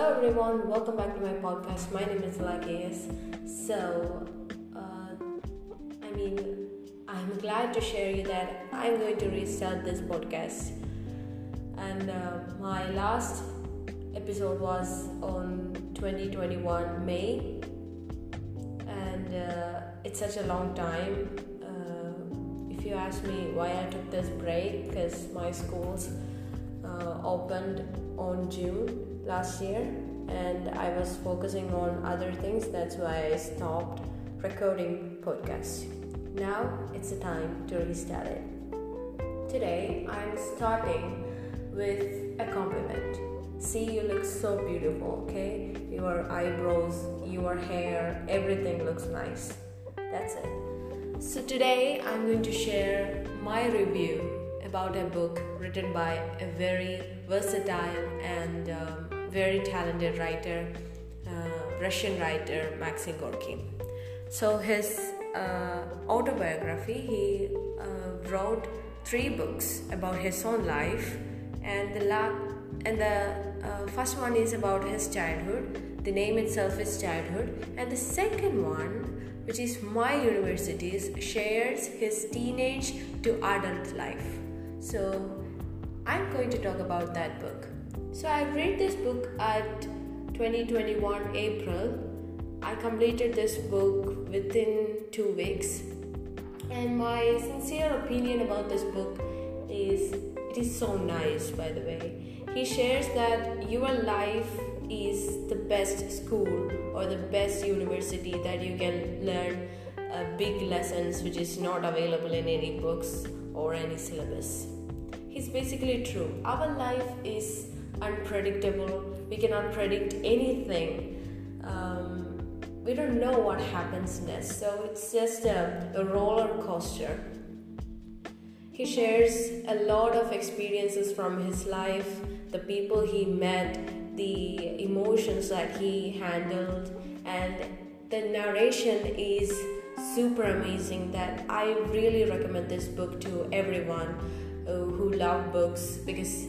Hello everyone, welcome back to my podcast. My name is Lakeas. So, uh, I mean, I'm glad to share you that I'm going to restart this podcast. And uh, my last episode was on 2021 May, and uh, it's such a long time. Uh, if you ask me why I took this break, because my schools uh, opened on June last year and I was focusing on other things. That's why I stopped recording podcasts. Now it's the time to restart it. Today I'm starting with a compliment. See, you look so beautiful, okay? Your eyebrows, your hair, everything looks nice. That's it. So, today I'm going to share my review about a book written by a very versatile and um, very talented writer, uh, Russian writer Maxim Gorky. So his uh, autobiography, he uh, wrote three books about his own life, and the la- and the uh, first one is about his childhood. The name itself is childhood, and the second one, which is My Universities, shares his teenage to adult life. So I'm going to talk about that book. So I read this book at 2021 April. I completed this book within two weeks. And my sincere opinion about this book is it is so nice, by the way. He shares that your life is the best school or the best university that you can learn uh, big lessons which is not available in any books or any syllabus. He's basically true. Our life is unpredictable. We cannot predict anything. Um, we don't know what happens next, so it's just a, a roller coaster. He shares a lot of experiences from his life, the people he met, the emotions that he handled, and the narration is super amazing that I really recommend this book to everyone uh, who love books because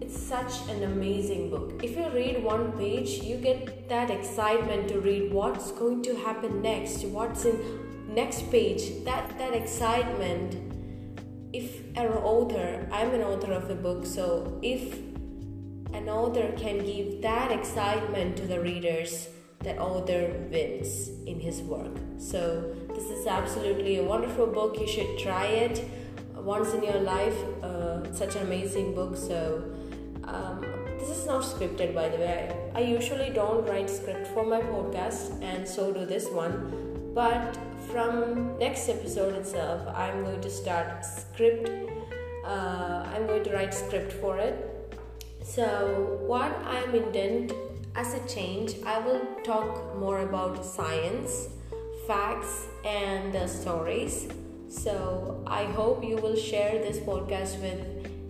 it's such an amazing book. If you read one page, you get that excitement to read what's going to happen next, what's in next page. That that excitement. If an author, I'm an author of a book, so if an author can give that excitement to the readers, that author wins in his work. So this is absolutely a wonderful book. You should try it once in your life. Uh, such an amazing book. So um, this is not scripted, by the way. I, usually don't write script for my podcast, and so do this one. But from next episode itself, I'm going to start script. Uh, I'm going to write script for it. So what I'm intent as a change, I will talk more about science, facts, and uh, stories. So I hope you will share this podcast with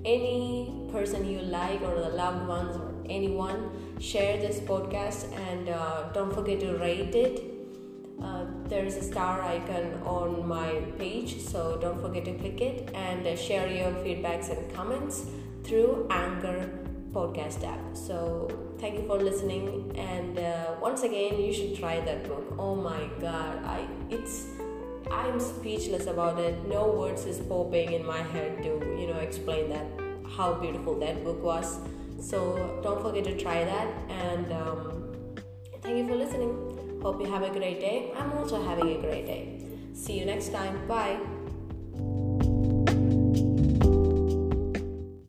any person you like or the loved ones or anyone. Share this podcast and uh, don't forget to rate it. Uh, there's a star icon on my page so don't forget to click it and uh, share your feedbacks and comments through anchor podcast app so thank you for listening and uh, once again you should try that book oh my god i it's I'm speechless about it. No words is popping in my head to, you know, explain that how beautiful that book was. So don't forget to try that. And um, thank you for listening. Hope you have a great day. I'm also having a great day. See you next time. Bye.